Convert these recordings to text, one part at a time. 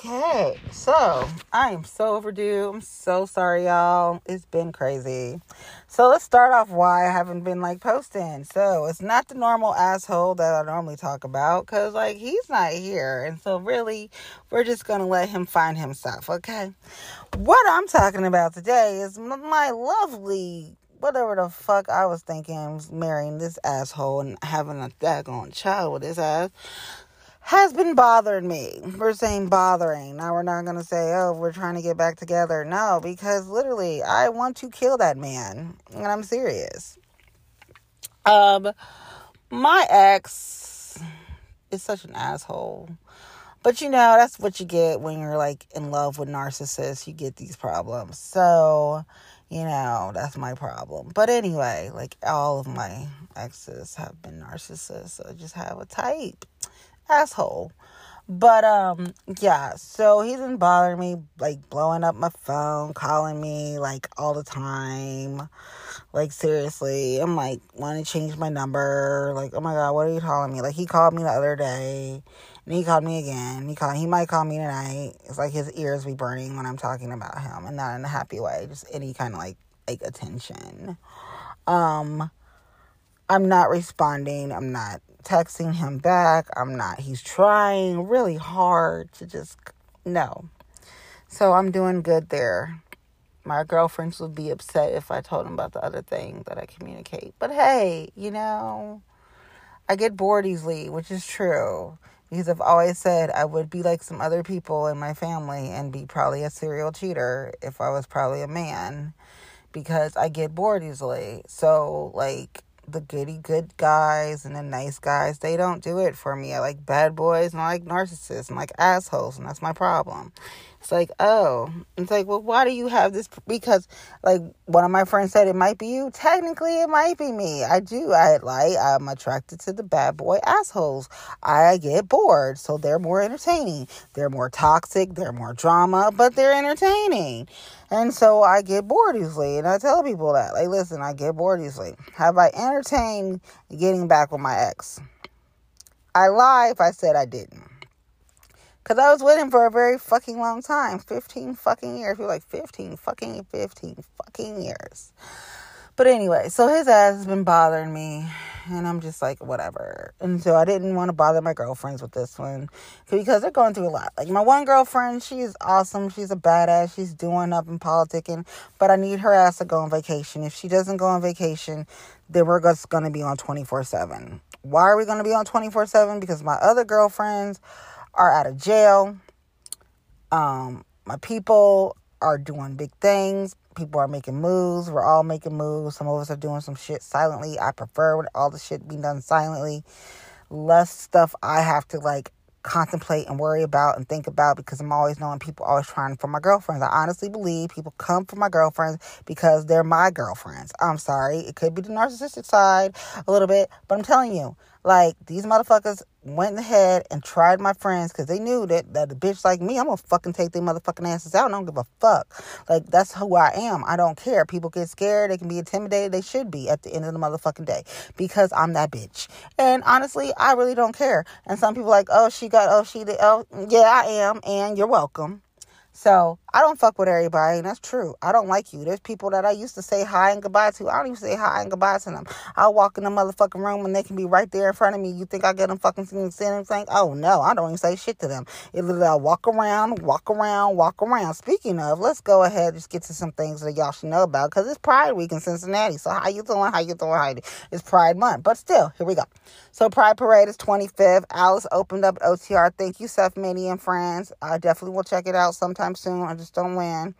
Okay, so I am so overdue. I'm so sorry, y'all. It's been crazy. So let's start off why I haven't been like posting. So it's not the normal asshole that I normally talk about because like he's not here. And so really, we're just going to let him find himself, okay? What I'm talking about today is my lovely whatever the fuck I was thinking marrying this asshole and having a daggone child with his ass has been bothering me. We're saying bothering. Now we're not going to say, oh, we're trying to get back together. No, because literally, I want to kill that man. And I'm serious. Um, my ex is such an asshole. But you know, that's what you get when you're like in love with narcissists. You get these problems. So, you know, that's my problem. But anyway, like all of my exes have been narcissists. So I just have a type asshole. But um yeah, so he's been bothering me, like blowing up my phone, calling me like all the time. Like seriously, I'm like want to change my number. Like, oh my god, what are you calling me? Like he called me the other day and he called me again. He called he might call me tonight. It's like his ears be burning when I'm talking about him and not in a happy way, just any kind of like like attention. Um I'm not responding. I'm not texting him back. I'm not. He's trying really hard to just no. So I'm doing good there. My girlfriends would be upset if I told them about the other thing that I communicate. But hey, you know, I get bored easily, which is true. Because I've always said I would be like some other people in my family and be probably a serial cheater if I was probably a man. Because I get bored easily. So, like, the goody good guys and the nice guys, they don't do it for me. I like bad boys and I like narcissists and like assholes, and that's my problem. It's like, oh, it's like, well, why do you have this? Because, like, one of my friends said it might be you. Technically, it might be me. I do. I like, I'm attracted to the bad boy assholes. I get bored, so they're more entertaining. They're more toxic, they're more drama, but they're entertaining. And so I get bored easily. And I tell people that, like, listen, I get bored easily. Have I entertained getting back with my ex? I lie if I said I didn't. Because I was with him for a very fucking long time 15 fucking years. We're like 15 fucking 15 fucking years. But anyway, so his ass has been bothering me. And I'm just like, whatever. And so I didn't want to bother my girlfriends with this one because they're going through a lot. Like my one girlfriend, she's awesome. She's a badass. She's doing up in politicking. But I need her ass to go on vacation. If she doesn't go on vacation, then we're just going to be on 24 7. Why are we going to be on 24 7? Because my other girlfriends are out of jail. Um, my people are doing big things. People are making moves. We're all making moves. Some of us are doing some shit silently. I prefer when all the shit being done silently. Less stuff I have to like contemplate and worry about and think about because I'm always knowing people always trying for my girlfriends. I honestly believe people come for my girlfriends because they're my girlfriends. I'm sorry. It could be the narcissistic side a little bit, but I'm telling you, like these motherfuckers went ahead and tried my friends because they knew that, that a bitch like me, I'm gonna fucking take their motherfucking asses out. And I don't give a fuck. Like, that's who I am. I don't care. People get scared. They can be intimidated. They should be at the end of the motherfucking day because I'm that bitch. And honestly, I really don't care. And some people like, oh, she got, oh, she oh, yeah, I am. And you're welcome. So I don't fuck with everybody, and that's true. I don't like you. There's people that I used to say hi and goodbye to. I don't even say hi and goodbye to them. I'll walk in the motherfucking room and they can be right there in front of me. You think I get them fucking seeing them saying, oh no, I don't even say shit to them. It literally I'll walk around, walk around, walk around. Speaking of, let's go ahead and just get to some things that y'all should know about because it's Pride Week in Cincinnati. So how you doing? How you doing? How you It's Pride Month, but still, here we go. So Pride Parade is 25th. Alice opened up OTR. Thank you, Seth Maney and friends. I definitely will check it out sometime soon. I just don't win.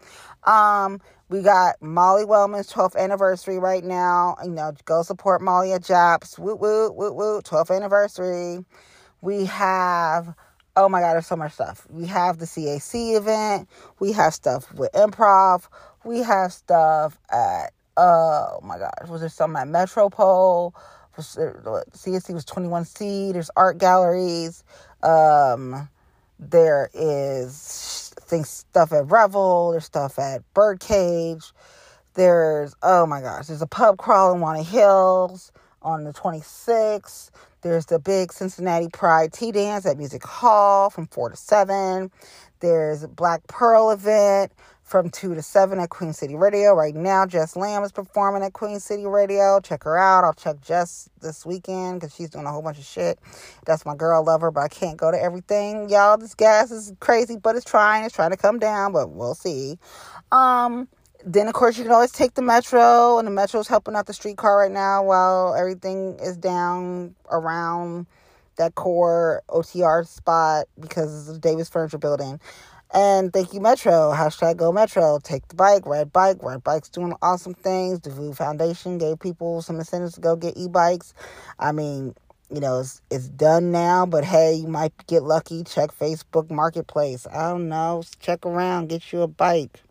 Um, we got Molly Wellmann's 12th anniversary right now. You know, go support Molly at Japp's. Woot woot woot woot. 12th anniversary. We have oh my god, there's so much stuff. We have the CAC event. We have stuff with improv. We have stuff at oh my gosh, was there some at Metropole? CAC was 21C. There's art galleries. Um, there is things stuff at Revel. There's stuff at Birdcage. There's oh my gosh, there's a pub crawl in Walnut Hills. on the 26th. There's the big Cincinnati Pride Tea Dance at Music Hall from 4 to 7. There's a Black Pearl event from 2 to 7 at Queen City Radio. Right now, Jess Lamb is performing at Queen City Radio. Check her out. I'll check Jess this weekend because she's doing a whole bunch of shit. That's my girl, Love her, but I can't go to everything. Y'all, this gas is crazy, but it's trying. It's trying to come down, but we'll see. Um, then of course you can always take the metro and the metro is helping out the streetcar right now while everything is down around that core otr spot because of the davis furniture building and thank you metro. Hashtag go metro. Take the bike ride bike. Ride bikes doing awesome things. The Voo foundation gave people some incentives to go get e-bikes. I mean you know it's, it's done now but hey you might get lucky. Check facebook marketplace. I don't know. Check around. Get you a bike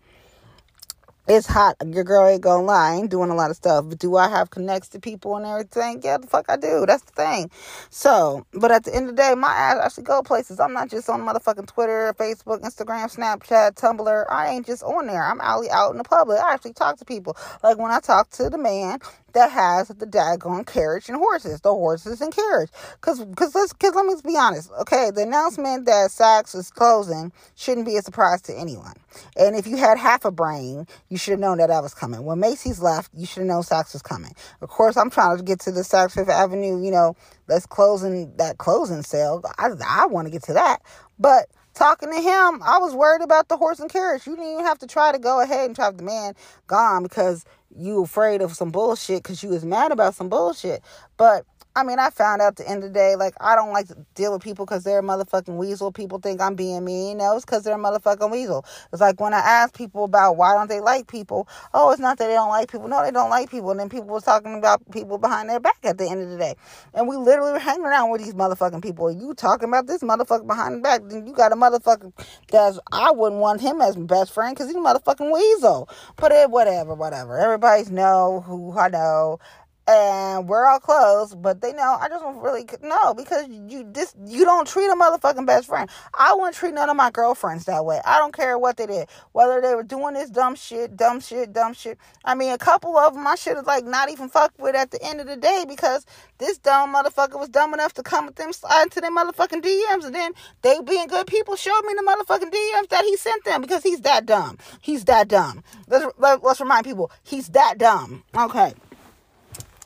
it's hot. Your girl ain't gonna lie. I ain't doing a lot of stuff. But do I have connects to people and everything? Yeah, the fuck I do. That's the thing. So, but at the end of the day, my ass actually go places. I'm not just on motherfucking Twitter, Facebook, Instagram, Snapchat, Tumblr. I ain't just on there. I'm out, out in the public. I actually talk to people. Like when I talk to the man that has the daggone carriage and horses, the horses and carriage. Cause, cause let's, cause let me be honest. Okay, the announcement that Saks is closing shouldn't be a surprise to anyone. And if you had half a brain, you should have known that that was coming. When Macy's left, you should have known Saks was coming. Of course, I'm trying to get to the Saks Fifth Avenue. You know, let's closing that closing sale. I, I want to get to that, but talking to him, I was worried about the horse and carriage. You didn't even have to try to go ahead and try the man gone because you afraid of some bullshit because you was mad about some bullshit. But I mean, I found out at the end of the day, like, I don't like to deal with people because they're a motherfucking weasel. People think I'm being mean. No, it's because they're a motherfucking weasel. It's like when I ask people about why don't they like people, oh, it's not that they don't like people. No, they don't like people. And then people was talking about people behind their back at the end of the day. And we literally were hanging around with these motherfucking people. You talking about this motherfucker behind the back, then you got a motherfucker that's, I wouldn't want him as my best friend because he's a motherfucking weasel. But it, whatever, whatever. Everybody's know who I know and we're all close, but they know I just don't really know because you just you don't treat a motherfucking best friend. I wouldn't treat none of my girlfriends that way. I don't care what they did, whether they were doing this dumb shit, dumb shit, dumb shit. I mean, a couple of them I should have like not even fucked with at the end of the day because this dumb motherfucker was dumb enough to come with them slide into their motherfucking DMs, and then they being good people showed me the motherfucking DMs that he sent them because he's that dumb. He's that dumb. Let's let's remind people he's that dumb. Okay.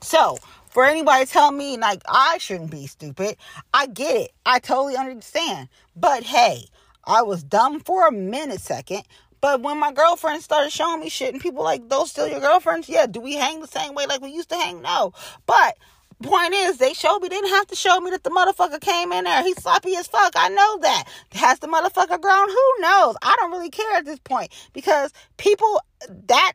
So, for anybody tell me like I shouldn't be stupid, I get it. I totally understand. But hey, I was dumb for a minute second. But when my girlfriend started showing me shit and people like, those still your girlfriends? Yeah. Do we hang the same way like we used to hang? No. But point is, they showed me, they didn't have to show me that the motherfucker came in there. He's sloppy as fuck. I know that. Has the motherfucker grown? Who knows? I don't really care at this point because people that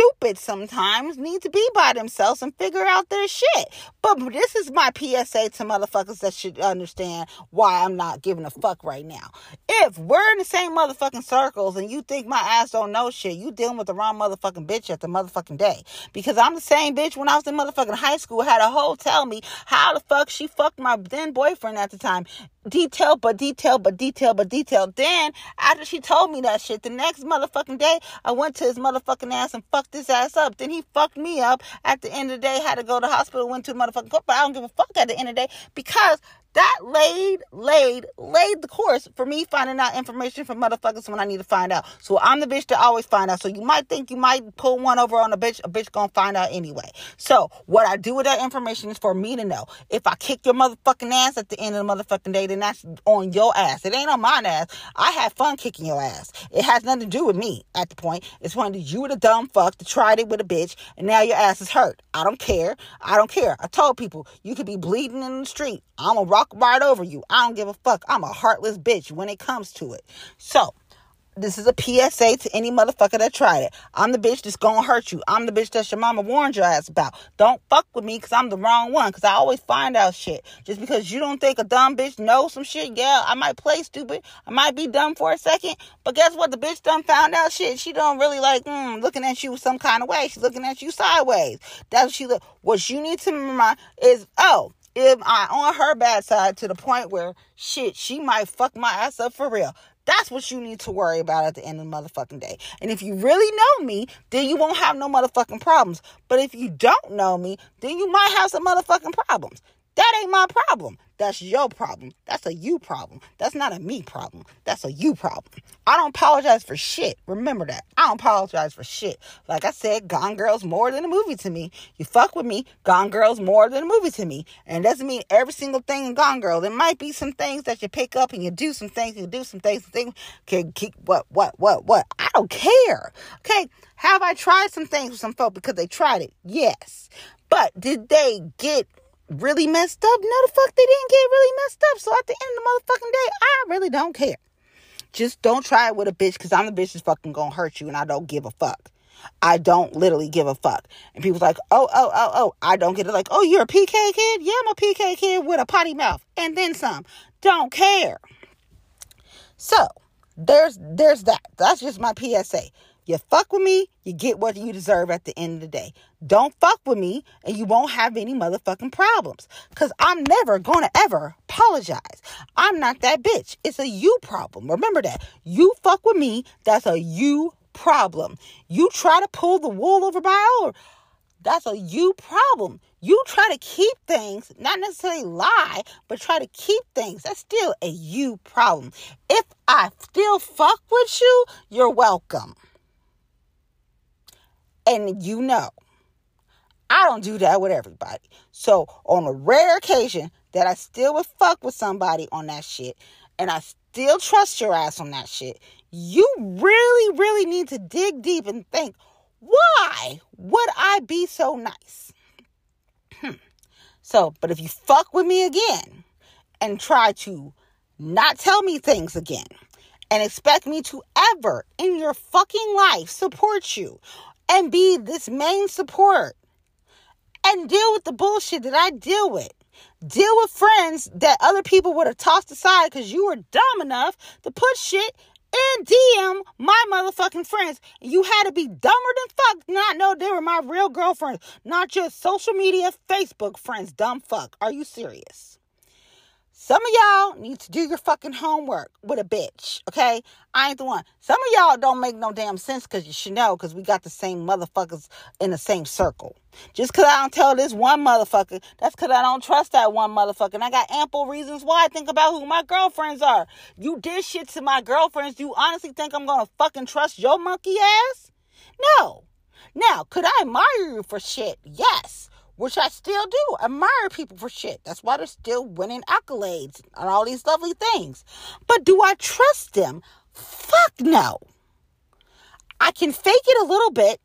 stupid sometimes need to be by themselves and figure out their shit. But this is my PSA to motherfuckers that should understand why I'm not giving a fuck right now. If we're in the same motherfucking circles and you think my ass don't know shit, you dealing with the wrong motherfucking bitch at the motherfucking day. Because I'm the same bitch when I was in motherfucking high school had a hoe tell me how the fuck she fucked my then boyfriend at the time detail but detail but detail but detail. Then after she told me that shit, the next motherfucking day I went to his motherfucking ass and fucked his ass up. Then he fucked me up. At the end of the day, had to go to the hospital, went to the motherfucking court, but I don't give a fuck at the end of the day because that laid, laid, laid the course for me finding out information from motherfuckers when I need to find out. So I'm the bitch that always find out. So you might think you might pull one over on a bitch, a bitch gonna find out anyway. So what I do with that information is for me to know. If I kick your motherfucking ass at the end of the motherfucking day, then that's on your ass. It ain't on my ass. I had fun kicking your ass. It has nothing to do with me at the point. It's one when you were the dumb fuck that tried it with a bitch and now your ass is hurt. I don't care. I don't care. I told people you could be bleeding in the street. I'm a rock right over you. I don't give a fuck. I'm a heartless bitch when it comes to it. So, this is a PSA to any motherfucker that tried it. I'm the bitch that's gonna hurt you. I'm the bitch that your mama warned your ass about. Don't fuck with me because I'm the wrong one. Because I always find out shit. Just because you don't think a dumb bitch knows some shit, yeah, I might play stupid. I might be dumb for a second. But guess what? The bitch done found out shit. She don't really like mm, looking at you some kind of way. She's looking at you sideways. That's what she look. What you need to remind is, oh, am I on her bad side to the point where shit, she might fuck my ass up for real. That's what you need to worry about at the end of the motherfucking day. And if you really know me, then you won't have no motherfucking problems. But if you don't know me, then you might have some motherfucking problems. That ain't my problem. That's your problem. That's a you problem. That's not a me problem. That's a you problem. I don't apologize for shit. Remember that. I don't apologize for shit. Like I said, Gone Girl's more than a movie to me. You fuck with me, Gone Girl's more than a movie to me. And it doesn't mean every single thing in Gone Girl. There might be some things that you pick up and you do some things, you do some things, things can keep what, what, what, what. I don't care. Okay. Have I tried some things with some folk because they tried it? Yes. But did they get really messed up? No, the fuck they didn't get really messed up. So at the end of the motherfucking day, I really don't care. Just don't try it with a bitch because I'm the bitch that's fucking gonna hurt you and I don't give a fuck. I don't literally give a fuck. And people's like, oh, oh, oh, oh, I don't get it. Like, oh, you're a PK kid? Yeah, I'm a PK kid with a potty mouth. And then some. Don't care. So there's there's that. That's just my PSA. You fuck with me, you get what you deserve at the end of the day. Don't fuck with me and you won't have any motherfucking problems. Cause I'm never gonna ever apologize. I'm not that bitch. It's a you problem. Remember that. You fuck with me, that's a you problem. You try to pull the wool over my own. That's a you problem. You try to keep things, not necessarily lie, but try to keep things. That's still a you problem. If I still fuck with you, you're welcome. And you know, I don't do that with everybody. So on a rare occasion that I still would fuck with somebody on that shit, and I still trust your ass on that shit, you really, really need to dig deep and think, why would I be so nice? Hmm. So, but if you fuck with me again and try to not tell me things again and expect me to ever in your fucking life support you and be this main support and deal with the bullshit that I deal with. Deal with friends that other people would have tossed aside because you were dumb enough to put shit in DM my motherfucking friends. You had to be dumber than fuck not know they were my real girlfriends, not just social media, Facebook friends. Dumb fuck. Are you serious? Some of y'all need to do your fucking homework with a bitch, okay? I ain't the one. Some of y'all don't make no damn sense because you should know because we got the same motherfuckers in the same circle. Just because I don't tell this one motherfucker, that's because I don't trust that one motherfucker. And I got ample reasons why I think about who my girlfriends are. You did shit to my girlfriends. Do you honestly think I'm going to fucking trust your monkey ass? No. Now, could I admire you for shit? Yes which I still do. Admire people for shit. That's why they're still winning accolades and all these lovely things. But do I trust them? Fuck no. I can fake it a little bit.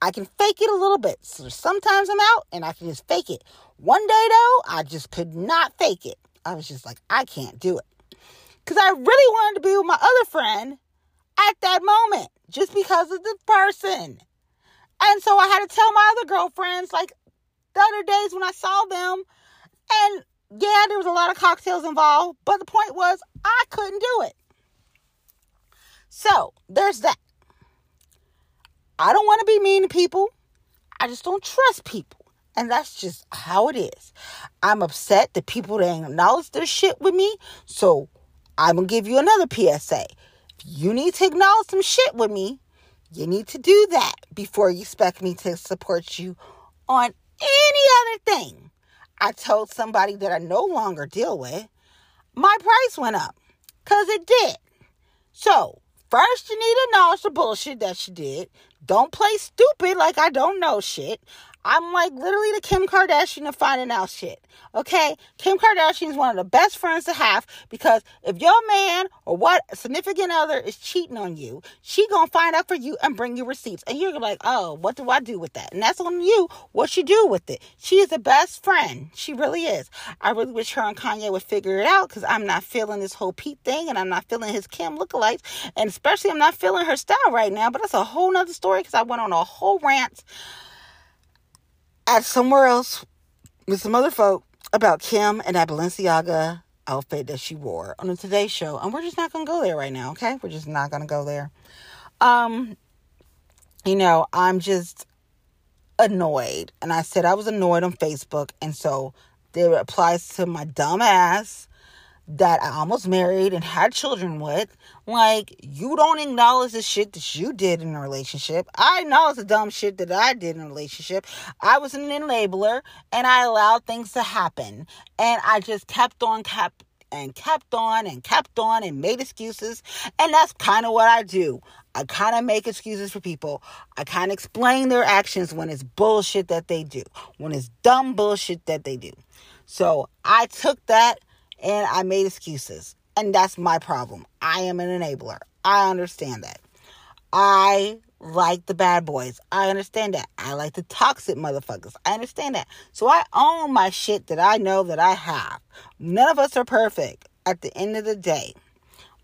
I can fake it a little bit. So sometimes I'm out and I can just fake it. One day though, I just could not fake it. I was just like, I can't do it. Because I really wanted to be with my other friend at that moment just because of the person. And so I had to tell my other girlfriends, like, the other days when I saw them. And yeah, there was a lot of cocktails involved, but the point was I couldn't do it. So there's that. I don't want to be mean to people. I just don't trust people. And that's just how it is. I'm upset that people didn't acknowledge their shit with me. So I'm going to give you another PSA. If you need to acknowledge some shit with me, you need to do that before you expect me to support you on any other thing I told somebody that I no longer deal with, my price went up. Because it did. So, first you need to acknowledge the bullshit that you did. Don't play stupid like I don't know shit. I'm like literally the Kim Kardashian of finding out shit. Okay? Kim Kardashian is one of the best friends to have because if your man or what significant other is cheating on you, she gonna find out for you and bring you receipts. And you're like, oh, what do I do with that? And that's on you what you do with it. She is the best friend. She really is. I really wish her and Kanye would figure it out because I'm not feeling this whole Pete thing and I'm not feeling his Kim lookalikes. And especially I'm not feeling her style right now. But that's a whole nother story because I went on a whole rant at somewhere else with some other folk about Kim and that Balenciaga outfit that she wore on the Today Show, and we're just not gonna go there right now. Okay, we're just not gonna go there. Um, you know, I'm just annoyed, and I said I was annoyed on Facebook, and so it applies to my dumb ass that I almost married and had children with. Like, you don't acknowledge the shit that you did in a relationship. I acknowledge the dumb shit that I did in a relationship. I was an enabler and I allowed things to happen. And I just kept on, kept and kept on and kept on and made excuses. And that's kind of what I do. I kind of make excuses for people. I kind of explain their actions when it's bullshit that they do, when it's dumb bullshit that they do. So I took that and I made excuses. And that's my problem. I am an enabler. I understand that. I like the bad boys. I understand that. I like the toxic motherfuckers. I understand that. So I own my shit that I know that I have. None of us are perfect at the end of the day.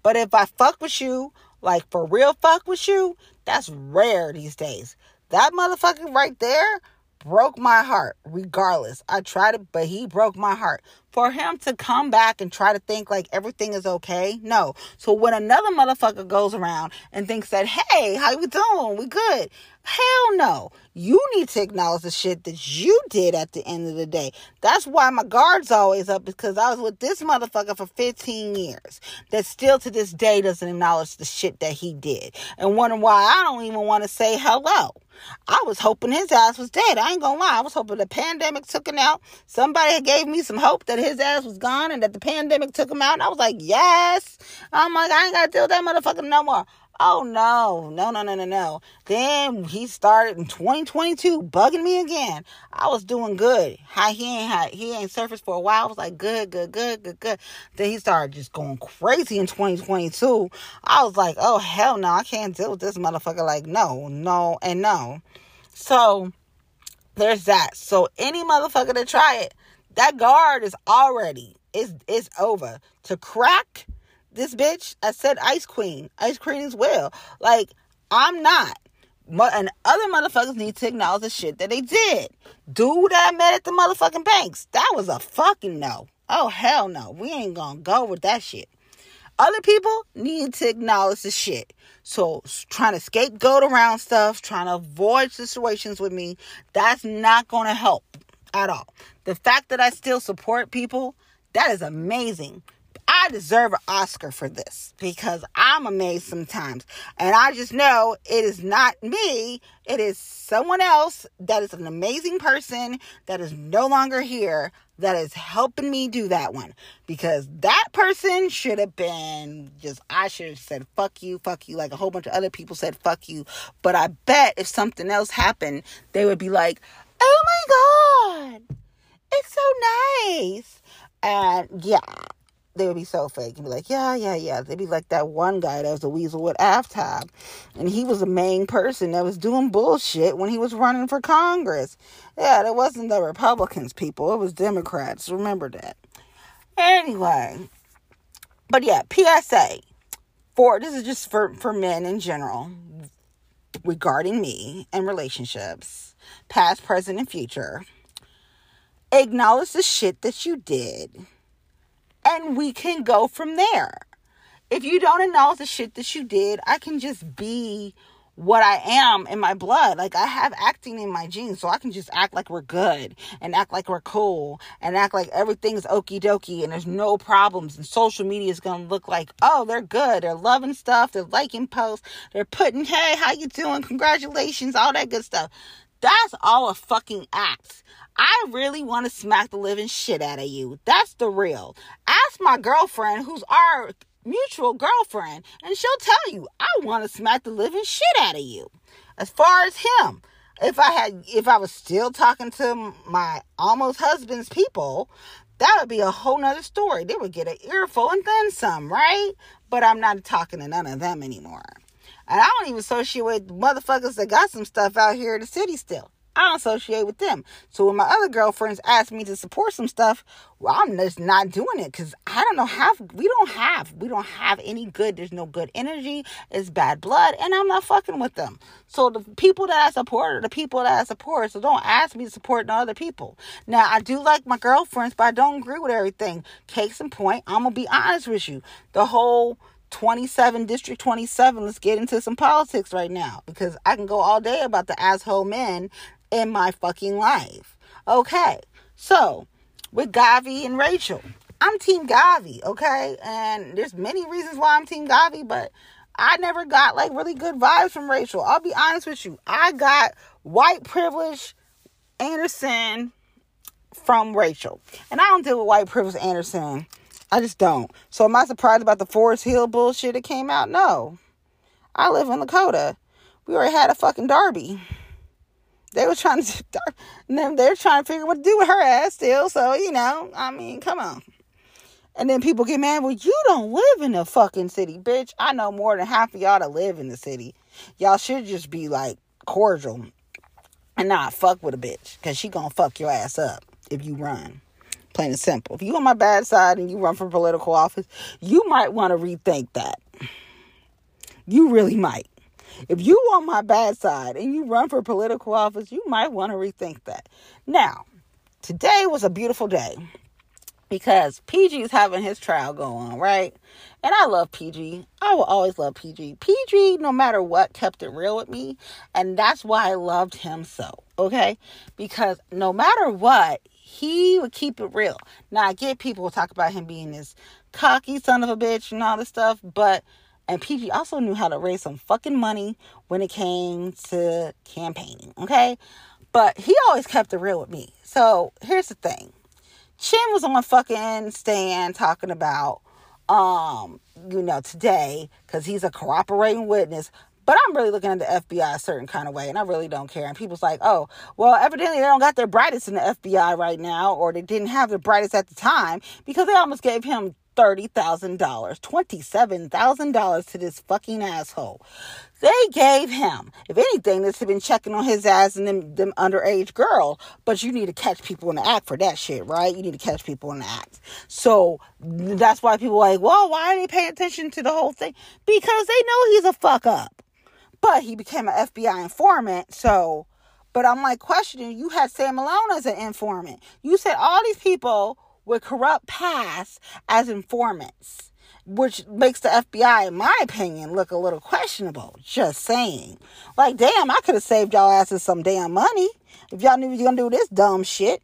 But if I fuck with you, like for real fuck with you, that's rare these days. That motherfucker right there broke my heart regardless. I tried it, but he broke my heart. For him to come back and try to think like everything is okay, no. So when another motherfucker goes around and thinks that, hey, how you doing? We good. Hell no. You need to acknowledge the shit that you did at the end of the day. That's why my guard's always up because I was with this motherfucker for 15 years that still to this day doesn't acknowledge the shit that he did and wonder why I don't even want to say hello. I was hoping his ass was dead. I ain't gonna lie. I was hoping the pandemic took him out. Somebody gave me some hope that his ass was gone and that the pandemic took him out. And I was like, yes. I'm like, I ain't gotta deal with that motherfucker no more. Oh no, no, no, no, no, no. Then he started in 2022 bugging me again. I was doing good. How he ain't had, he ain't surfaced for a while. I was like, good, good, good, good, good. Then he started just going crazy in 2022. I was like, oh hell no, I can't deal with this motherfucker. Like, no, no, and no. So there's that. So any motherfucker to try it, that guard is already, it's, it's over. To crack this bitch, I said Ice Queen. Ice Queen as well. Like, I'm not. And other motherfuckers need to acknowledge the shit that they did. Dude I met at the motherfucking banks. That was a fucking no. Oh, hell no. We ain't gonna go with that shit. Other people need to acknowledge the shit. So trying to scapegoat around stuff, trying to avoid situations with me, that's not gonna help at all. The fact that I still support people, that is amazing. I deserve an Oscar for this because I'm amazed sometimes. And I just know it is not me, it is someone else that is an amazing person that is no longer here that is helping me do that one. Because that person should have been just, I should have said, fuck you, fuck you, like a whole bunch of other people said, fuck you. But I bet if something else happened, they would be like, oh my God, it's so nice. And yeah, they would be so fake and be like, yeah, yeah, yeah. They'd be like that one guy that was a weasel with AFTAB. And he was the main person that was doing bullshit when he was running for Congress. Yeah, it wasn't the Republicans, people. It was Democrats. Remember that. Anyway. But yeah, PSA. For this is just for, for men in general regarding me and relationships, past, present, and future. Acknowledge the shit that you did and we can go from there. If you don't acknowledge the shit that you did, I can just be what I am in my blood. Like I have acting in my genes, so I can just act like we're good and act like we're cool and act like everything's okie dokie and there's no problems. And social media is gonna look like, oh, they're good. They're loving stuff. They're liking posts. They're putting, hey, how you doing? Congratulations, all that good stuff. That's all a fucking act. I really want to smack the living shit out of you. That's the real. Ask my girlfriend, who's our mutual girlfriend, and she'll tell you, I want to smack the living shit out of you. As far as him, if I had, if I was still talking to my almost husband's people, that would be a whole nother story. They would get an earful and then some, right? But I'm not talking to none of them anymore. And I don't even associate with motherfuckers that got some stuff out here in the city still. I don't associate with them. So when my other girlfriends ask me to support some stuff, well, I'm just not doing it because I don't know how we don't have we don't have any good. There's no good energy. It's bad blood, and I'm not fucking with them. So the people that I support are the people that I support. So don't ask me to support no other people. Now I do like my girlfriends, but I don't agree with everything. Case in point, I'm gonna be honest with you. The whole 27 district 27 let's get into some politics right now because i can go all day about the asshole men in my fucking life. Okay, so with Gavi and Rachel, I'm Team Gavi, okay? And there's many reasons why I'm Team Gavi, but I never got like really good vibes from Rachel. I'll be honest with you. I got white privilege Anderson from Rachel. And I don't deal with white privilege Anderson. I just don't. So am I surprised about the Forest Hill bullshit that came out? No. I live in Lakota. We already had a fucking Darbi. They were trying to, then they're trying to figure what to do with her ass still. So you know, I mean, come on. And then people get mad. Well, you don't live in the fucking city, bitch. I know more than half of y'all that live in the city. Y'all should just be like cordial and not fuck with a bitch, cause she gonna fuck your ass up if you run. Plain and simple. If you on my bad side and you run for political office, you might want to rethink that. You really might. If you on my bad side and you run for political office, you might want to rethink that. Now, today was a beautiful day because PG is having his trial go on, right? And I love PG. I will always love PG. PG, no matter what, kept it real with me. And that's why I loved him so, okay? Because no matter what, he would keep it real. Now, I get people will talk about him being this cocky son of a bitch and all this stuff, but and PG also knew how to raise some fucking money when it came to campaigning, okay? But he always kept it real with me. So here's the thing. Chin was on fucking stand talking about um, you know, today, because he's a cooperating witness. But I'm really looking at the FBI a certain kind of way, and I really don't care. And people's like, oh, well, evidently they don't got their brightest in the FBI right now, or they didn't have their brightest at the time because they almost gave him $30,000, $27,000 to this fucking asshole. They gave him, if anything, this had been checking on his ass and them, them underage girls. But you need to catch people in the act for that shit, right? You need to catch people in the act. So that's why people are like, well, why are they paying attention to the whole thing? Because they know he's a fuck up. But he became an FBI informant, so. But I'm like questioning, you had Sam Malone as an informant. You said all these people with corrupt past as informants, which makes the FBI, in my opinion, look a little questionable. Just saying. Like, damn, I could have saved y'all asses some damn money if y'all knew you were gonna do this dumb shit.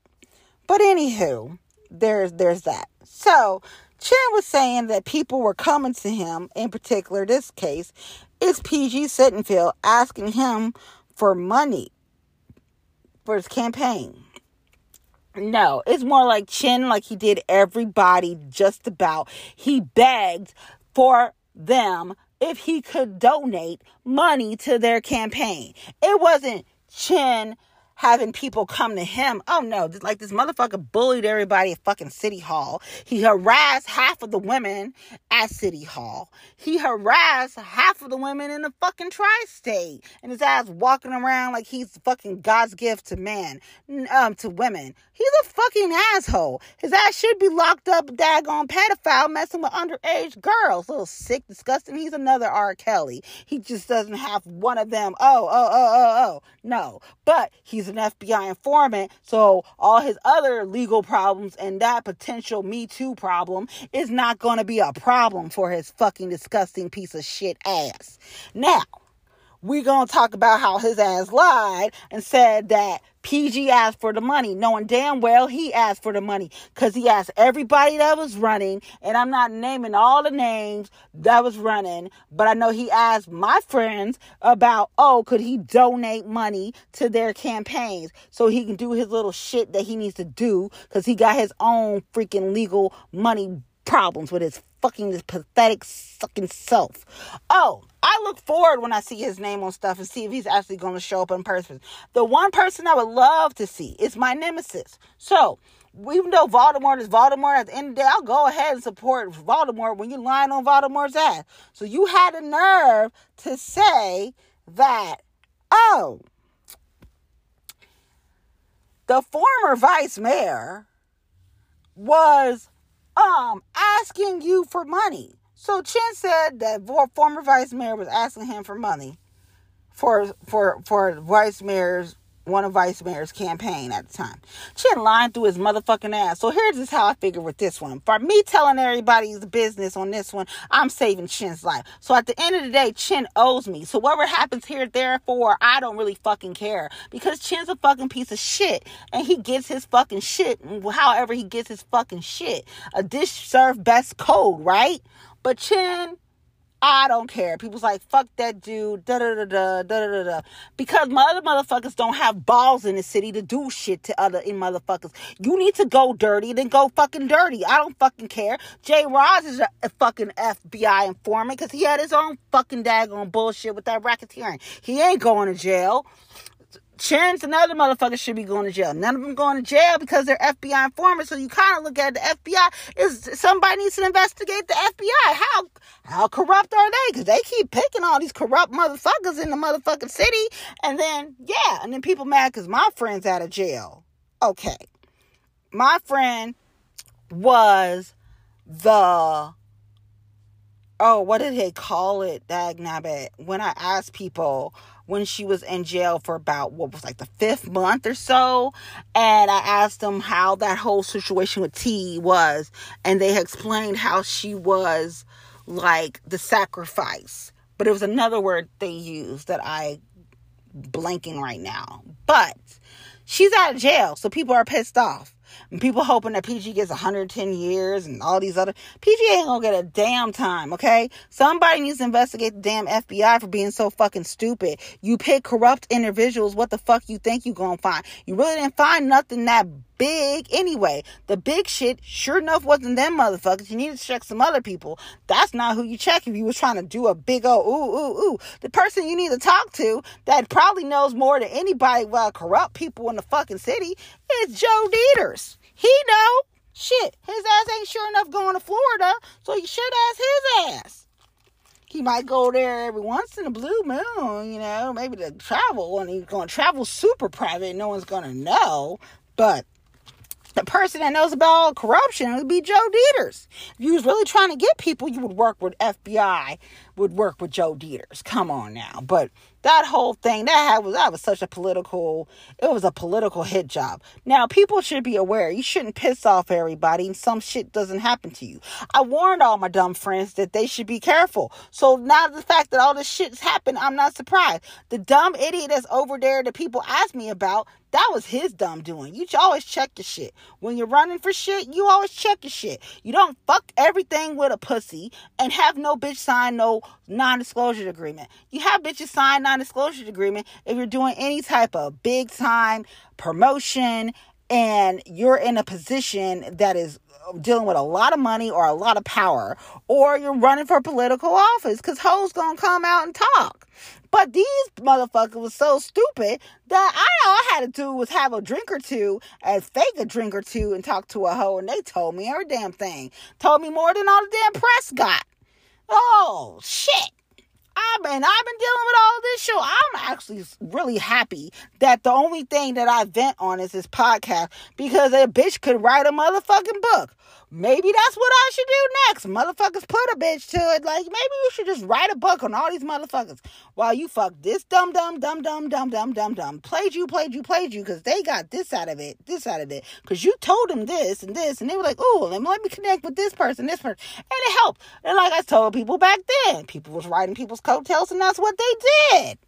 But anywho, there's there's that. So Chin was saying that people were coming to him, in particular this case, it's PG Sittenfield asking him for money for his campaign. No, it's more like Chin, like he did everybody just about. He begged for them if he could donate money to their campaign. It wasn't Chin having people come to him. Oh no, like this motherfucker bullied everybody at fucking City Hall. He harassed half of the women at City Hall. He harassed half of the women in the fucking tri-state. And his ass walking around like he's fucking God's gift to man, um, to women. He's a fucking asshole. His ass should be locked up, daggone pedophile, messing with underage girls. Little sick, disgusting. He's another R. Kelly. He just doesn't have one of them. Oh, oh, oh, oh, oh. No. But he's an FBI informant, so all his other legal problems and that potential Me Too problem is not going to be a problem for his fucking disgusting piece of shit ass. Now, going to talk about how his ass lied and said that PG asked for the money, knowing damn well he asked for the money because he asked everybody that was running. And I'm not naming all the names that was running, but I know he asked my friends about, oh, could he donate money to their campaigns so he can do his little shit that he needs to do because he got his own freaking legal money problems with his fucking pathetic sucking self. Oh, I look forward when I see his name on stuff and see if he's actually going to show up in person. The one person I would love to see is my nemesis. So, even though Voldemort is Voldemort, at the end of the day, I'll go ahead and support Voldemort when you're lying on Voldemort's ass. So you had the nerve to say that, oh, the former vice mayor was um asking you for money. So Chin said that former vice mayor was asking him for money for for for vice mayor's one of Vice Mayor's campaign at the time. Chin lying through his motherfucking ass. So here's just how I figure with this one. For me telling everybody's business on this one, I'm saving Chin's life. So at the end of the day, Chin owes me. So whatever happens here, therefore, I don't really fucking care. Because Chin's a fucking piece of shit. And he gets his fucking shit however he gets his fucking shit. A dish served best code, right? But Chin I don't care. People's like, fuck that dude, da da da da da da da. Because my other motherfuckers don't have balls in the city to do shit to other in motherfuckers. You need to go dirty, then go fucking dirty. I don't fucking care. Jay Ross is a, a fucking FBI informant because he had his own fucking daggone bullshit with that racketeering. He ain't going to jail. Chance and other motherfuckers should be going to jail. None of them going to jail because they're FBI informers. So you kind of look at the FBI is somebody needs to investigate the FBI. How how corrupt are they? Because they keep picking all these corrupt motherfuckers in the motherfucking city, and then yeah, and then people mad because my friend's out of jail. Okay, my friend was the oh what did they call it? Dag nabbit. When I asked people when she was in jail for about what was like the fifth month or so. And I asked them how that whole situation with T was. And they explained how she was like the sacrifice. But it was another word they used that I blanking right now. But she's out of jail, so people are pissed off. And people hoping that PG gets 110 years and all these other PG ain't gonna get a damn time, okay? Somebody needs to investigate the damn FBI for being so fucking stupid. You pick corrupt individuals, what the fuck you think you gonna find? You really didn't find nothing that big anyway. The big shit, sure enough, wasn't them motherfuckers. You need to check some other people. That's not who you check if you was trying to do a big old ooh, ooh, ooh. The person you need to talk to that probably knows more than anybody about corrupt people in the fucking city is Joe Deters. He know. Shit, his ass ain't sure enough going to Florida, so you should ask his ass. He might go there every once in a blue moon, you know, maybe to travel, and he's going to travel super private. No one's to know, but the person that knows about all corruption would be Joe Deters. If you was really trying to get people, you would work with FBI, would work with Joe Deters. Come on now. But that whole thing that had, was that was such a political it was a political hit job now people should be aware you shouldn't piss off everybody and some shit doesn't happen to you i warned all my dumb friends that they should be careful so now the fact that all this shit's happened i'm not surprised the dumb idiot that's over there that people ask me about that was his dumb doing. You always check your shit. When you're running for shit, you always check your shit. You don't fuck everything with a pussy and have no bitch sign no non-disclosure agreement. You have bitches sign non-disclosure agreement if you're doing any type of big time promotion and you're in a position that is uh, dealing with a lot of money or a lot of power, or you're running for political office because hoes gonna come out and talk. But these motherfuckers was so stupid that I all I had to do was have a drink or two and fake a drink or two and talk to a hoe, and they told me every damn thing. Told me more than all the damn press got. Oh shit. I've been I've been dealing with all this show. I'm actually really happy that the only thing that I vent on is this podcast because a bitch could write a motherfucking book. Maybe that's what I should do next. Motherfuckers put a bitch to it. Like, maybe you should just write a book on all these motherfuckers while you fuck this dumb, dumb, dumb, dumb, dumb, dumb, dumb, dumb. Played you, played you, played you because they got this out of it, this out of it. Because you told them this and this, and they were like, oh, let me, let me connect with this person, this person. And it helped. And like I told people back then, people was writing people's coattails, and that's what they did.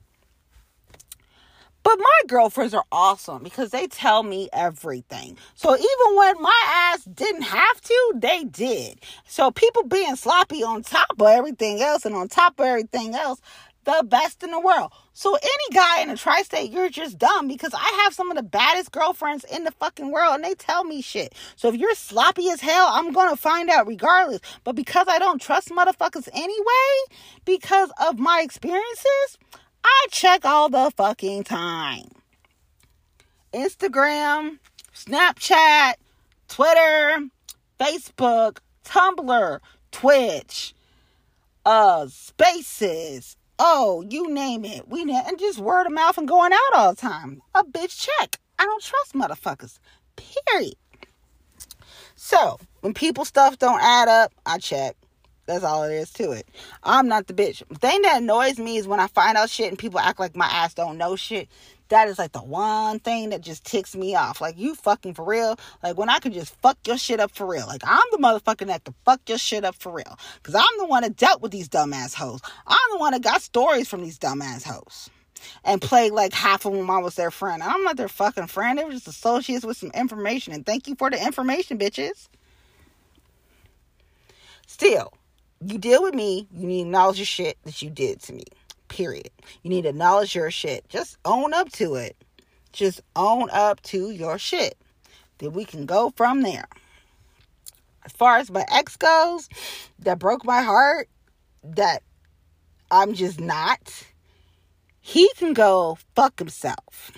But my girlfriends are awesome because they tell me everything. So even when my ass didn't have to, they did. So people being sloppy on top of everything else and on top of everything else, the best in the world. So any guy in a tri-state, you're just dumb because I have some of the baddest girlfriends in the fucking world and they tell me shit. So if you're sloppy as hell, I'm gonna find out regardless. But because I don't trust motherfuckers anyway, because of my experiences, I check all the fucking time. Instagram, Snapchat, Twitter, Facebook, Tumblr, Twitch, uh, Spaces. Oh, you name it. We ne- and just word of mouth and going out all the time. A bitch check. I don't trust motherfuckers. Period. So when people stuff don't add up, I check. That's all it is to it. I'm not the bitch. The thing that annoys me is when I find out shit and people act like my ass don't know shit. That is like the one thing that just ticks me off. Like you fucking for real. Like when I could just fuck your shit up for real. Like I'm the motherfucker that could fuck your shit up for real. Cause I'm the one that dealt with these dumbass hoes. I'm the one that got stories from these dumbass hoes. And played like half of them I was their friend. I'm not their fucking friend. They were just associates with some information. And thank you for the information, bitches. Still, you deal with me, you need to acknowledge the shit that you did to me. Period. You need to acknowledge your shit. Just own up to it. Just own up to your shit. Then we can go from there. As far as my ex goes, that broke my heart, that I'm just not, he can go fuck himself.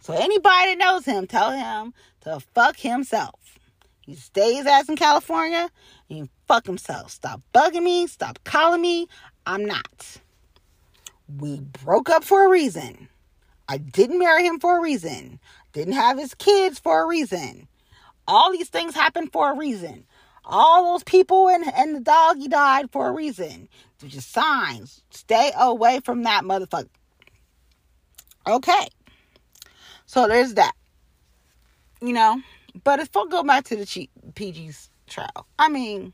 So anybody that knows him, tell him to fuck himself. He stays ass in California fuck himself. Stop bugging me. Stop calling me. I'm not. We broke up for a reason. I didn't marry him for a reason. Didn't have his kids for a reason. All these things happened for a reason. All those people and, and the dog he died for a reason. They're just signs. Stay away from that motherfucker. Okay. So there's that. You know, but if I go back to the PG's trial, I mean,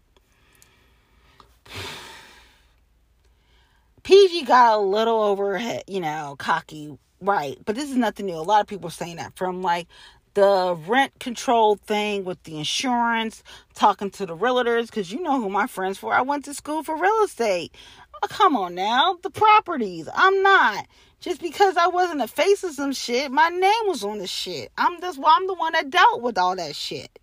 PG got a little over, you know, cocky, right? But this is nothing new. A lot of people are saying that from like the rent control thing with the insurance, talking to the realtors, because you know who my friends were. I went to school for real estate. Oh, come on now, the properties. I'm not. Just because I wasn't the face of some shit, my name was on the shit. I'm just well, I'm the one that dealt with all that shit.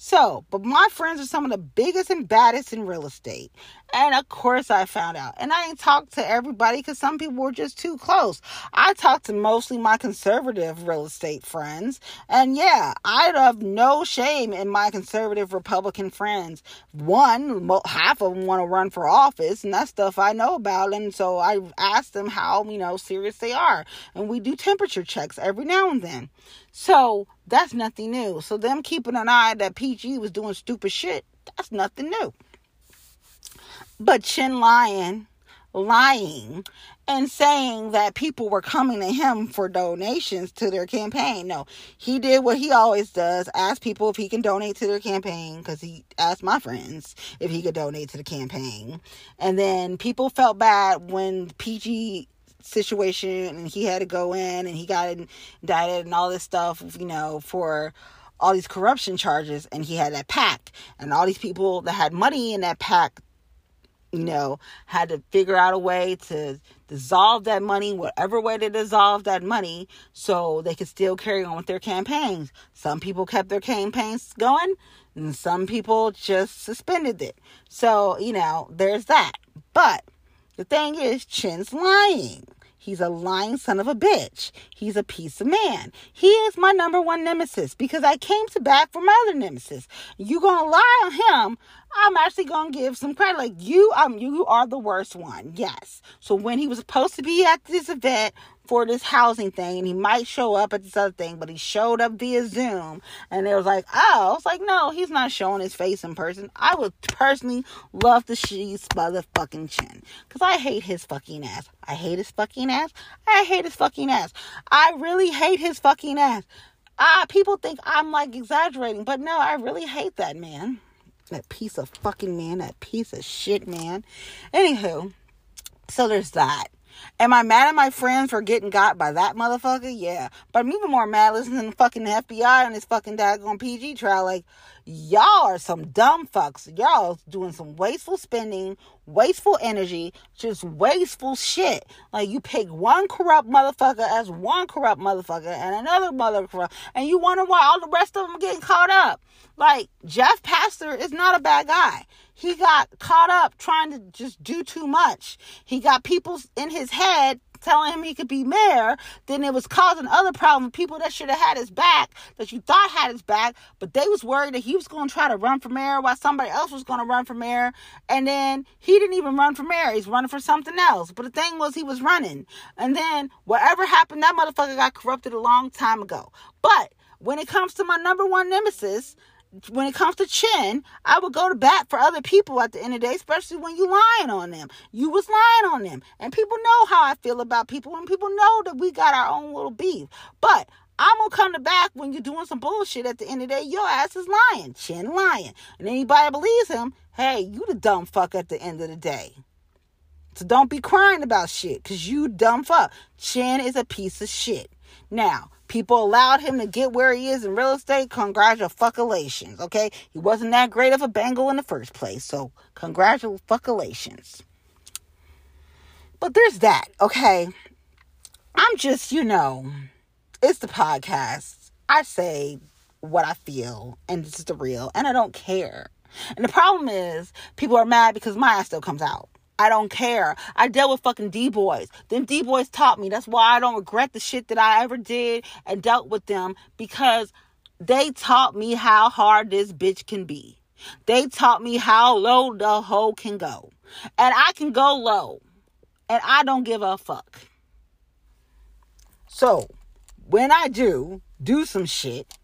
So, but my friends are some of the biggest and baddest in real estate. And of course, I found out. And I ain't talked to everybody because some people were just too close. I talked to mostly my conservative real estate friends. And yeah, I have no shame in my conservative Republican friends. One, half of them want to run for office, and that's stuff I know about. And so I asked them how, you know, serious they are. And we do temperature checks every now and then. So that's nothing new. So them keeping an eye that PG was doing stupid shit, that's nothing new. But Chin Lion lying and saying that people were coming to him for donations to their campaign. No, he did what he always does ask people if he can donate to their campaign because he asked my friends if he could donate to the campaign. And then people felt bad when PG situation and he had to go in and he got indicted and all this stuff, you know, for all these corruption charges and he had that pack. And all these people that had money in that pack you know had to figure out a way to dissolve that money whatever way to dissolve that money so they could still carry on with their campaigns. Some people kept their campaigns going and some people just suspended it. So you know there's that. But the thing is chin's lying He's a lying son of a bitch. He's a piece of man. He is my number one nemesis because I came to bat for my other nemesis. You gonna lie on him? I'm actually gonna give some credit. Like you, um, you are the worst one. Yes. So when he was supposed to be at this event for this housing thing and he might show up at this other thing, but he showed up via Zoom and it was like, oh, it's like, no, he's not showing his face in person. I would personally love to see his motherfucking chin because I hate his fucking ass. I hate his fucking ass. I hate his fucking ass. I really hate his fucking ass. Ah, people think I'm like exaggerating, but no, I really hate that man. That piece of fucking man, that piece of shit man. Anywho, so there's that. Am I mad at my friends for getting got by that motherfucker? Yeah. But I'm even more mad listening to the fucking FBI on this fucking daggone PG trial. Like, y'all are some dumb fucks. Y'all doing some wasteful spending, wasteful energy, just wasteful shit. Like, you pick one corrupt motherfucker as one corrupt motherfucker and another motherfucker, and you wonder why all the rest of them are getting caught up. Like, Jeff Pastor is not a bad guy. He got caught up trying to just do too much. He got people in his head telling him he could be mayor, then it was causing other problems. People that should have had his back, that you thought had his back, but they was worried that he was going to try to run for mayor while somebody else was going to run for mayor. And then he didn't even run for mayor. He's running for something else. But the thing was he was running. And then whatever happened, that motherfucker got corrupted a long time ago. But when it comes to my number one nemesis, when it comes to Chin, I would go to bat for other people at the end of the day, especially when you lying on them. You was lying on them. And people know how I feel about people and people know that we got our own little beef. But I'm gonna come to back when you're doing some bullshit at the end of the day. Your ass is lying, Chin lying. And anybody believes him, hey, you the dumb fuck at the end of the day. So don't be crying about shit, cause you dumb fuck. Chin is a piece of shit. Now, people allowed him to get where he is in real estate. Congratulations, okay? He wasn't that great of a Bengal in the first place, so congratulations. But there's that, okay? I'm just, you know, it's the podcast. I say what I feel, and it's the real, and I don't care. And the problem is, people are mad because my ass still comes out. I don't care. I dealt with fucking D boys. Them D boys taught me. That's why I don't regret the shit that I ever did and dealt with them because they taught me how hard this bitch can be. They taught me how low the hoe can go. And I can go low. And I don't give a fuck. So, when I do do some shit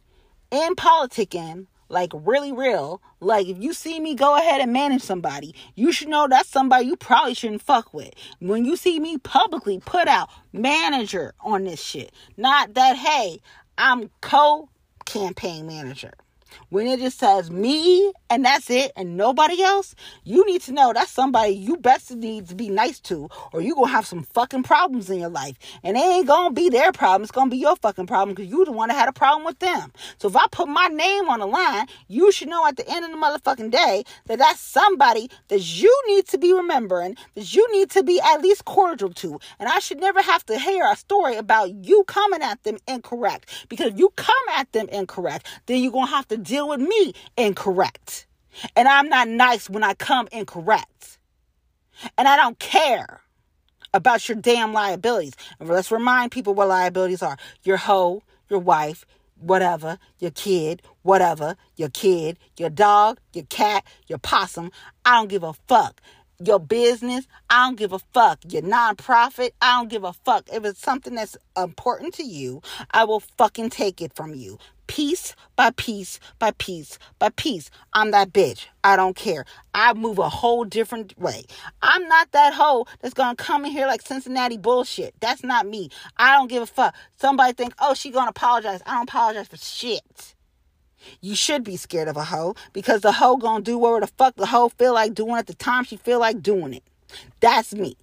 in politicking, like really real, like if you see me go ahead and manage somebody, you should know that's somebody you probably shouldn't fuck with. When you see me publicly put out manager on this shit, not that hey, I'm co campaign manager. When it just says me and that's it and nobody else, you need to know that's somebody you best need to be nice to or you're going to have some fucking problems in your life. And it ain't going to be their problem. It's going to be your fucking problem because you the one that had a problem with them. So if I put my name on the line, you should know at the end of the motherfucking day that that's somebody that you need to be remembering, that you need to be at least cordial to. And I should never have to hear a story about you coming at them incorrect because if you come at them incorrect, then you're going to have to deal with me incorrect. And I'm not nice when I come incorrect. And I don't care about your damn liabilities. And let's remind people what liabilities are your hoe, your wife, whatever, your kid, whatever, your kid, your dog, your cat, your possum. I don't give a fuck your business, I don't give a fuck. Your nonprofit, I don't give a fuck. If it's something that's important to you, I will fucking take it from you. Piece by piece by piece by piece. I'm that bitch. I don't care. I move a whole different way. I'm not that hoe that's gonna come in here like Cincinnati bullshit. That's not me. I don't give a fuck. Somebody think, oh, she gonna apologize. I don't apologize for shit. You should be scared of a hoe because the hoe gonna do whatever the fuck the hoe feel like doing at the time she feel like doing it. That's me.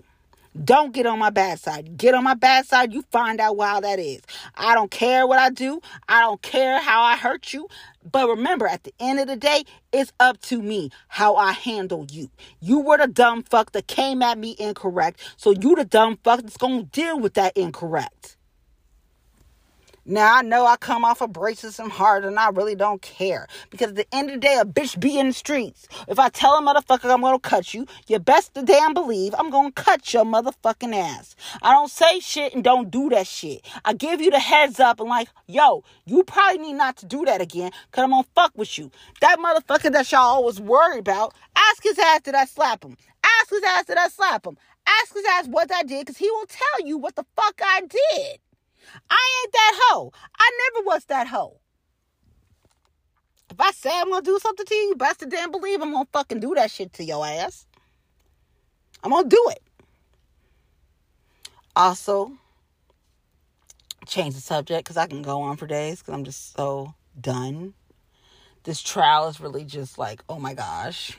Don't get on my bad side. Get on my bad side, you find out why that is. I don't care what I do. I don't care how I hurt you. But remember, at the end of the day, it's up to me how I handle you. You were the dumb fuck that came at me incorrect. So you the dumb fuck that's gonna deal with that incorrect. Now I know I come off abrasive and hard and I really don't care. Because at the end of the day, a bitch be in the streets. If I tell a motherfucker I'm gonna cut you, you best to damn believe I'm gonna cut your motherfucking ass. I don't say shit and don't do that shit. I give you the heads up and like, yo, you probably need not to do that again, cause I'm gonna fuck with you. That motherfucker that y'all always worry about, ask his ass did I slap him. Ask his ass did I slap him. Ask his ass what I did, cause he will tell you what the fuck I did. I ain't that hoe. I never was that hoe. If I say I'm gonna do something to you, best to damn believe I'm gonna fucking do that shit to your ass. I'm gonna do it. Also, change the subject because I can go on for days because I'm just so done this trial is really just like, oh my gosh.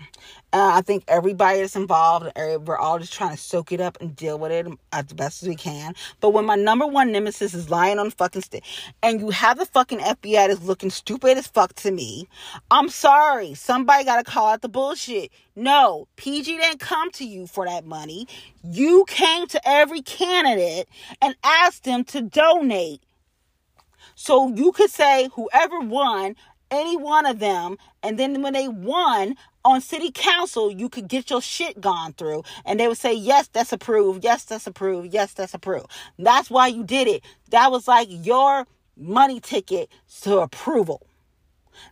And I think everybody that's involved, we're all just trying to soak it up and deal with it as best as we can. But when my number one nemesis is lying on fucking stick, and you have the fucking FBI that's looking stupid as fuck to me, I'm sorry. Somebody got to call out the bullshit. No, PG didn't come to you for that money. You came to every candidate and asked them to donate. So you could say whoever won any one of them. And then when they won on city council, you could get your shit gone through. And they would say, yes, that's approved. Yes, that's approved. Yes, that's approved. That's why you did it. That was like your money ticket to approval.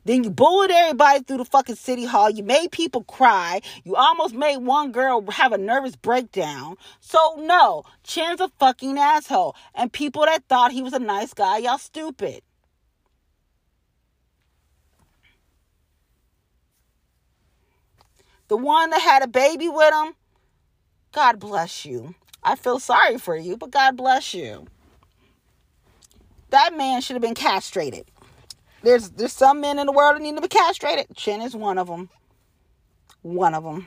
Then you bullied everybody through the fucking city hall. You made people cry. You almost made one girl have a nervous breakdown. So no, Chin's a fucking asshole. And people that thought he was a nice guy, y'all stupid. The one that had a baby with him, God bless you. I feel sorry for you, but God bless you. That man should have been castrated. There's there's some men in the world that need to be castrated. Chin is one of them. One of them.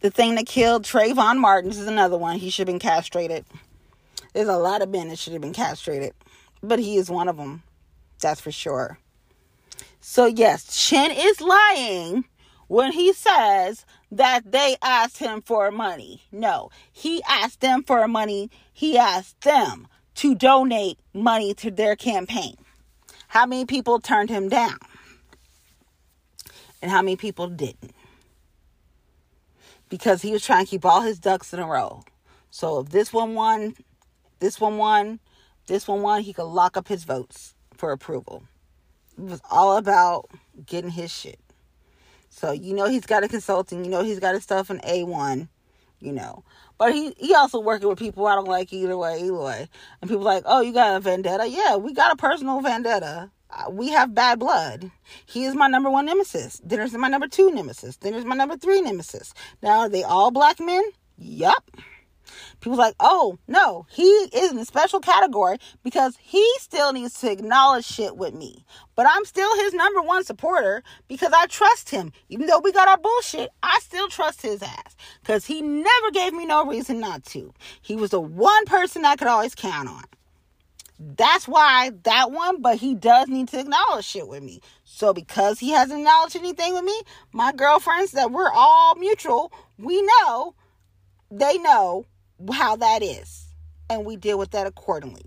The thing that killed Trayvon Martin is another one. He should have been castrated. There's a lot of men that should have been castrated, but he is one of them. That's for sure. So yes, Chin is lying when he says that they asked him for money. No, he asked them for money. He asked them to donate money to their campaign. How many people turned him down? And how many people didn't? Because he was trying to keep all his ducks in a row. So if this one won, this one won, this one won, he could lock up his votes for approval. It was all about getting his shit. So you know he's got a consulting, you know he's got his stuff in A1, you know. But he he also working with people I don't like either way, way. And people like, oh, you got a vendetta? Yeah, we got a personal vendetta. Uh, we have bad blood. He is my number one nemesis. Dinner's my number two nemesis. Dinner's my number three nemesis. Now, are they all black men? Yup. People's like, oh, no, he is in a special category because he still needs to acknowledge shit with me. But I'm still his number one supporter because I trust him. Even though we got our bullshit, I still trust his ass because he never gave me no reason not to. He was the one person I could always count on. That's why that one, but he does need to acknowledge shit with me. So because he hasn't acknowledged anything with me, my girlfriends that we're all mutual, we know, they know how that is. And we deal with that accordingly.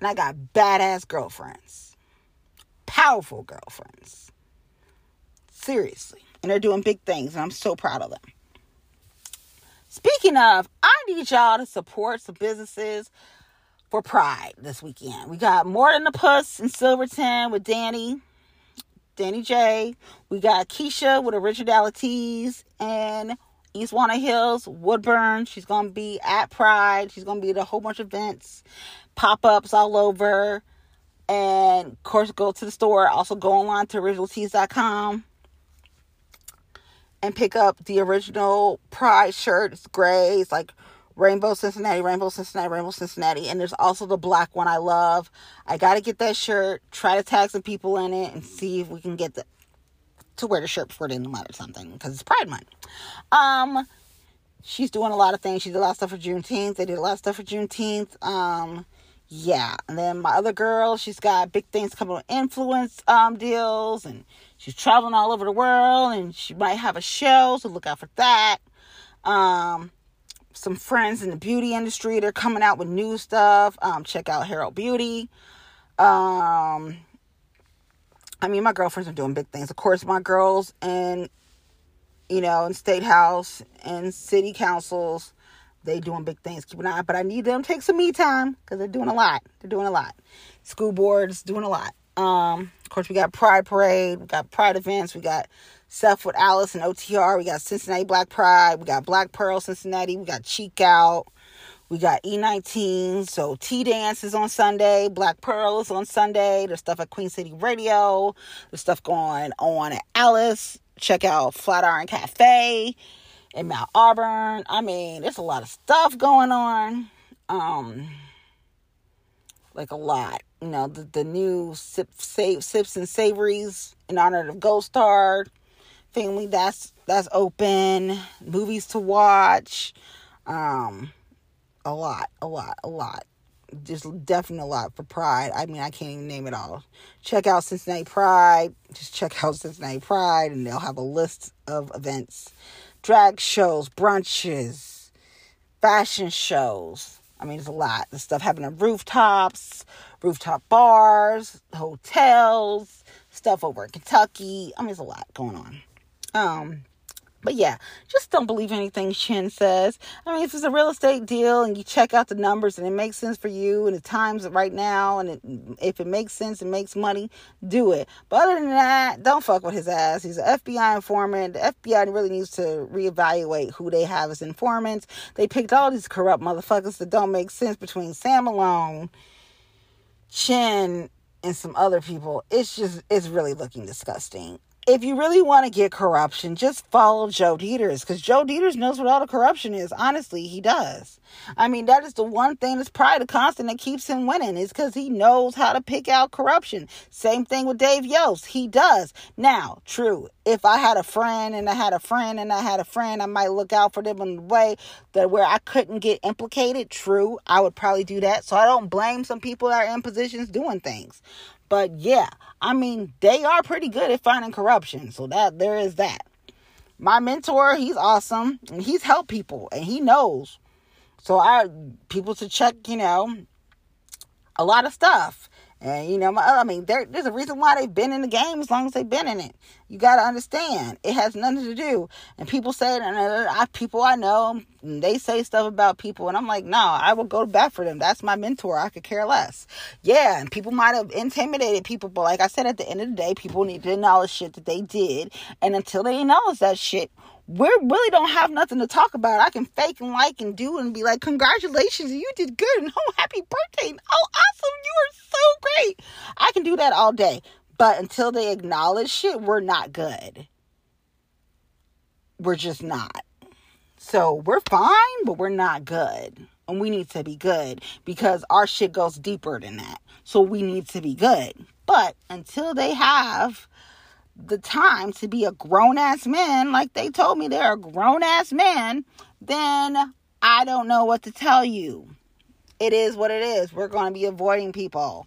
And I got badass girlfriends, powerful girlfriends. Seriously. And they're doing big things, and I'm so proud of them. Speaking of, I need y'all to support some businesses for Pride this weekend. We got More Than a Puss in Silverton with Danny, Danny J. We got Keisha with Originalities and East Walnut Hills, Woodburn. She's going to be at Pride. She's going to be at a whole bunch of events, pop ups all over. And of course, go to the store. Also, go online to originaltees.com and pick up the original Pride shirt. It's gray. It's like Rainbow Cincinnati, Rainbow Cincinnati, Rainbow Cincinnati. And there's also the black one I love. I got to get that shirt, try to tag some people in it, and see if we can get the, to wear the shirt before the end of the month or something because it's Pride Month. Um, she's doing a lot of things. She did a lot of stuff for Juneteenth. They did a lot of stuff for Juneteenth. Um, yeah. And then my other girl, she's got big things coming with influence um deals and she's traveling all over the world and she might have a show, so look out for that. Um some friends in the beauty industry, they're coming out with new stuff. Um, check out Harold Beauty. Um I mean, my girlfriends are doing big things. Of course, my girls and you know, in state house and city councils, they doing big things. Keep an eye, but I need them take some me time because they're doing a lot. They're doing a lot. School boards doing a lot. Um, of course, we got Pride Parade, we got Pride events, we got stuff with Alice and OTR, we got Cincinnati Black Pride, we got Black Pearl Cincinnati, we got Cheek Out, we got E19, so T Dance is on Sunday, Black Pearl is on Sunday. There's stuff at Queen City Radio. There's stuff going on at Alice. Check out Flatiron Cafe in Mount Auburn. I mean, there's a lot of stuff going on. Um, like a lot. You know, the, the new sip, save, sips and savories in honor of Gold Star family. That's that's open. Movies to watch. Um, a lot, a lot, a lot. Just definitely a lot for Pride. I mean, I can't even name it all. Check out Cincinnati Pride. Just check out Cincinnati Pride, and they'll have a list of events drag shows, brunches, fashion shows. I mean, there's a lot. The stuff happening on rooftops, rooftop bars, hotels, stuff over in Kentucky. I mean, there's a lot going on. Um, but yeah, just don't believe anything Chin says. I mean, if it's a real estate deal and you check out the numbers and it makes sense for you and the times right now, and it, if it makes sense and makes money, do it. But other than that, don't fuck with his ass. He's an FBI informant. The FBI really needs to reevaluate who they have as informants. They picked all these corrupt motherfuckers that don't make sense between Sam Malone, Chin, and some other people. It's just, it's really looking disgusting. If you really want to get corruption, just follow Joe Deters because Joe Deters knows what all the corruption is. Honestly, he does. I mean, that is the one thing that's probably the constant that keeps him winning is because he knows how to pick out corruption. Same thing with Dave Yost. He does. Now, true, if I had a friend and I had a friend and I had a friend, I might look out for them in a way that where I couldn't get implicated. True, I would probably do that. So I don't blame some people that are in positions doing things. But yeah, I mean, they are pretty good at finding corruption. So that there is that. My mentor, he's awesome and he's helped people and he knows. So I people to check, you know, a lot of stuff. And you know, I mean, there, there's a reason why they've been in the game as long as they've been in it. You got to understand, it has nothing to do. And people say, and I, people I know, they say stuff about people, and I'm like, no, I will go bat for them. That's my mentor. I could care less. Yeah, and people might have intimidated people, but like I said, at the end of the day, people need to acknowledge shit that they did, and until they acknowledge that shit, we really don't have nothing to talk about. I can fake and like and do and be like, congratulations, you did good, and oh, happy birthday, oh, awesome, you are so great. I can do that all day. But until they acknowledge shit, we're not good. We're just not. So we're fine, but we're not good. And we need to be good because our shit goes deeper than that. So we need to be good. But until they have the time to be a grown ass man, like they told me they're a grown ass man, then I don't know what to tell you. It is what it is. We're going to be avoiding people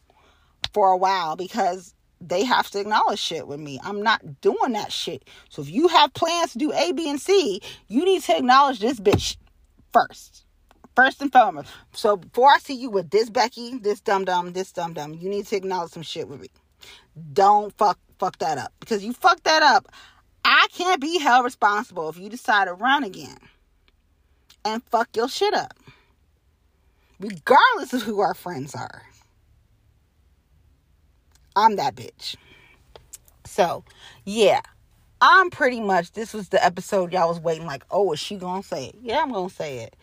for a while because they have to acknowledge shit with me. I'm not doing that shit. So if you have plans to do A, B, and C, you need to acknowledge this bitch first. First and foremost. So before I see you with this Becky, this dum dum, this dum dum, you need to acknowledge some shit with me. Don't fuck fuck that up. Because you fuck that up, I can't be held responsible if you decide to run again and fuck your shit up. Regardless of who our friends are. I'm that bitch. So, yeah. I'm pretty much, this was the episode y'all was waiting, like, oh, is she gonna say it? Yeah, I'm gonna say it.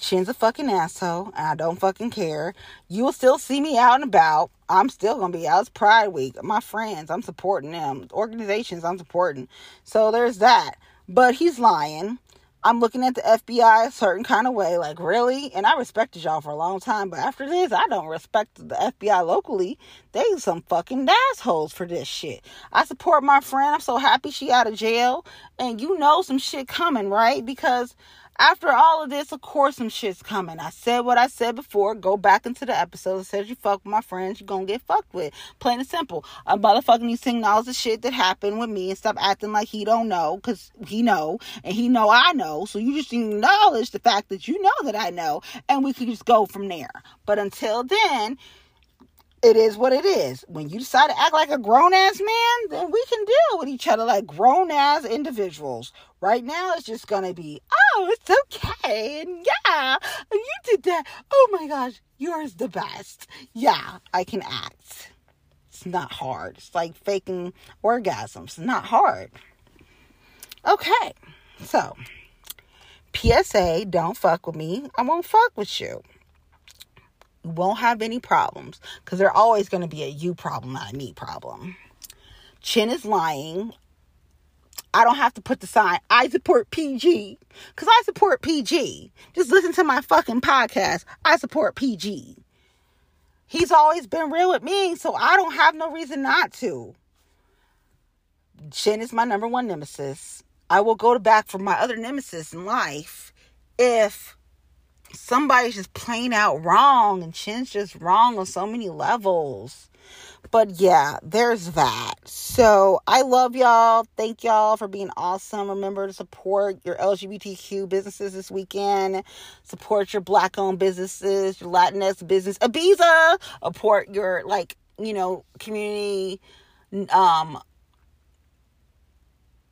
Chin's a fucking asshole, and I don't fucking care. You will still see me out and about. I'm still gonna be out. It's Pride Week. My friends, I'm supporting them. Organizations, I'm supporting. So there's that. But he's lying. I'm looking at the FBI a certain kind of way, like really. And I respected y'all for a long time, but after this, I don't respect the FBI locally. They some fucking assholes for this shit. I support my friend. I'm so happy she out of jail, and you know some shit coming, right? Because after all of this, of course, some shit's coming. I said what I said before. Go back into the episode. It says you fuck with my friends, you're gonna get fucked with. Plain and simple. A motherfucker needs to acknowledge the shit that happened with me and stop acting like he don't know, because he know, and he know I know. So you just acknowledge the fact that you know that I know, and we can just go from there. But until then, it is what it is. When you decide to act like a grown ass man, then we can deal with each other like grown ass individuals. Right now, it's just gonna be, oh, it's okay, and yeah, you did that. Oh my gosh, you're the best. Yeah, I can act. It's not hard. It's like faking orgasms. It's not hard. Okay, so PSA, don't fuck with me. I won't fuck with you. Won't have any problems because they're always going to be a you problem, not a me problem. Chin is lying. I don't have to put the sign, I support PG because I support PG. Just listen to my fucking podcast. I support PG. He's always been real with me, so I don't have no reason not to. Chin is my number one nemesis. I will go to back for my other nemesis in life if somebody's just plain out wrong and Chin's just wrong on so many levels. But yeah, there's that. So I love y'all. Thank y'all for being awesome. Remember to support your LGBTQ businesses this weekend. Support your black owned businesses, your Latinx business, Ibiza. Support your like, you know, community um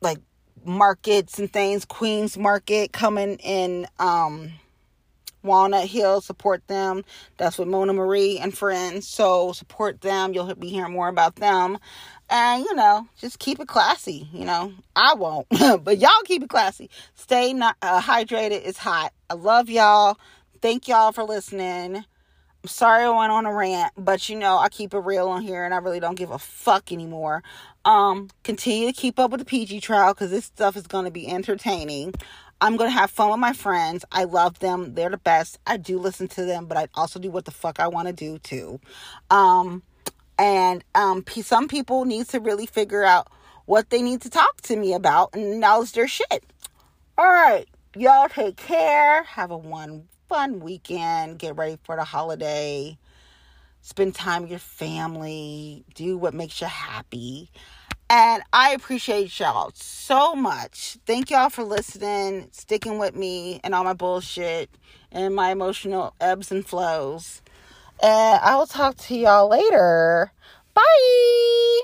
like markets and things. Queens Market coming in um Walnut Hill, support them. That's with Mona Marie and friends. So support them. You'll be hearing more about them. And, you know, just keep it classy. You know, I won't, but y'all keep it classy. Stay not, uh, hydrated. It's hot. I love y'all. Thank y'all for listening. I'm sorry I went on a rant, but you know, I keep it real on here and I really don't give a fuck anymore. Um, continue to keep up with the PG trial because this stuff is going to be entertaining. I'm going to have fun with my friends. I love them. They're the best. I do listen to them, but I also do what the fuck I want to do too. Um, and um, some people need to really figure out what they need to talk to me about and knows their shit. All right. Y'all take care. Have a one fun weekend. Get ready for the holiday. Spend time with your family. Do what makes you happy. And I appreciate y'all so much. Thank y'all for listening, sticking with me and all my bullshit and my emotional ebbs and flows. And I will talk to y'all later. Bye.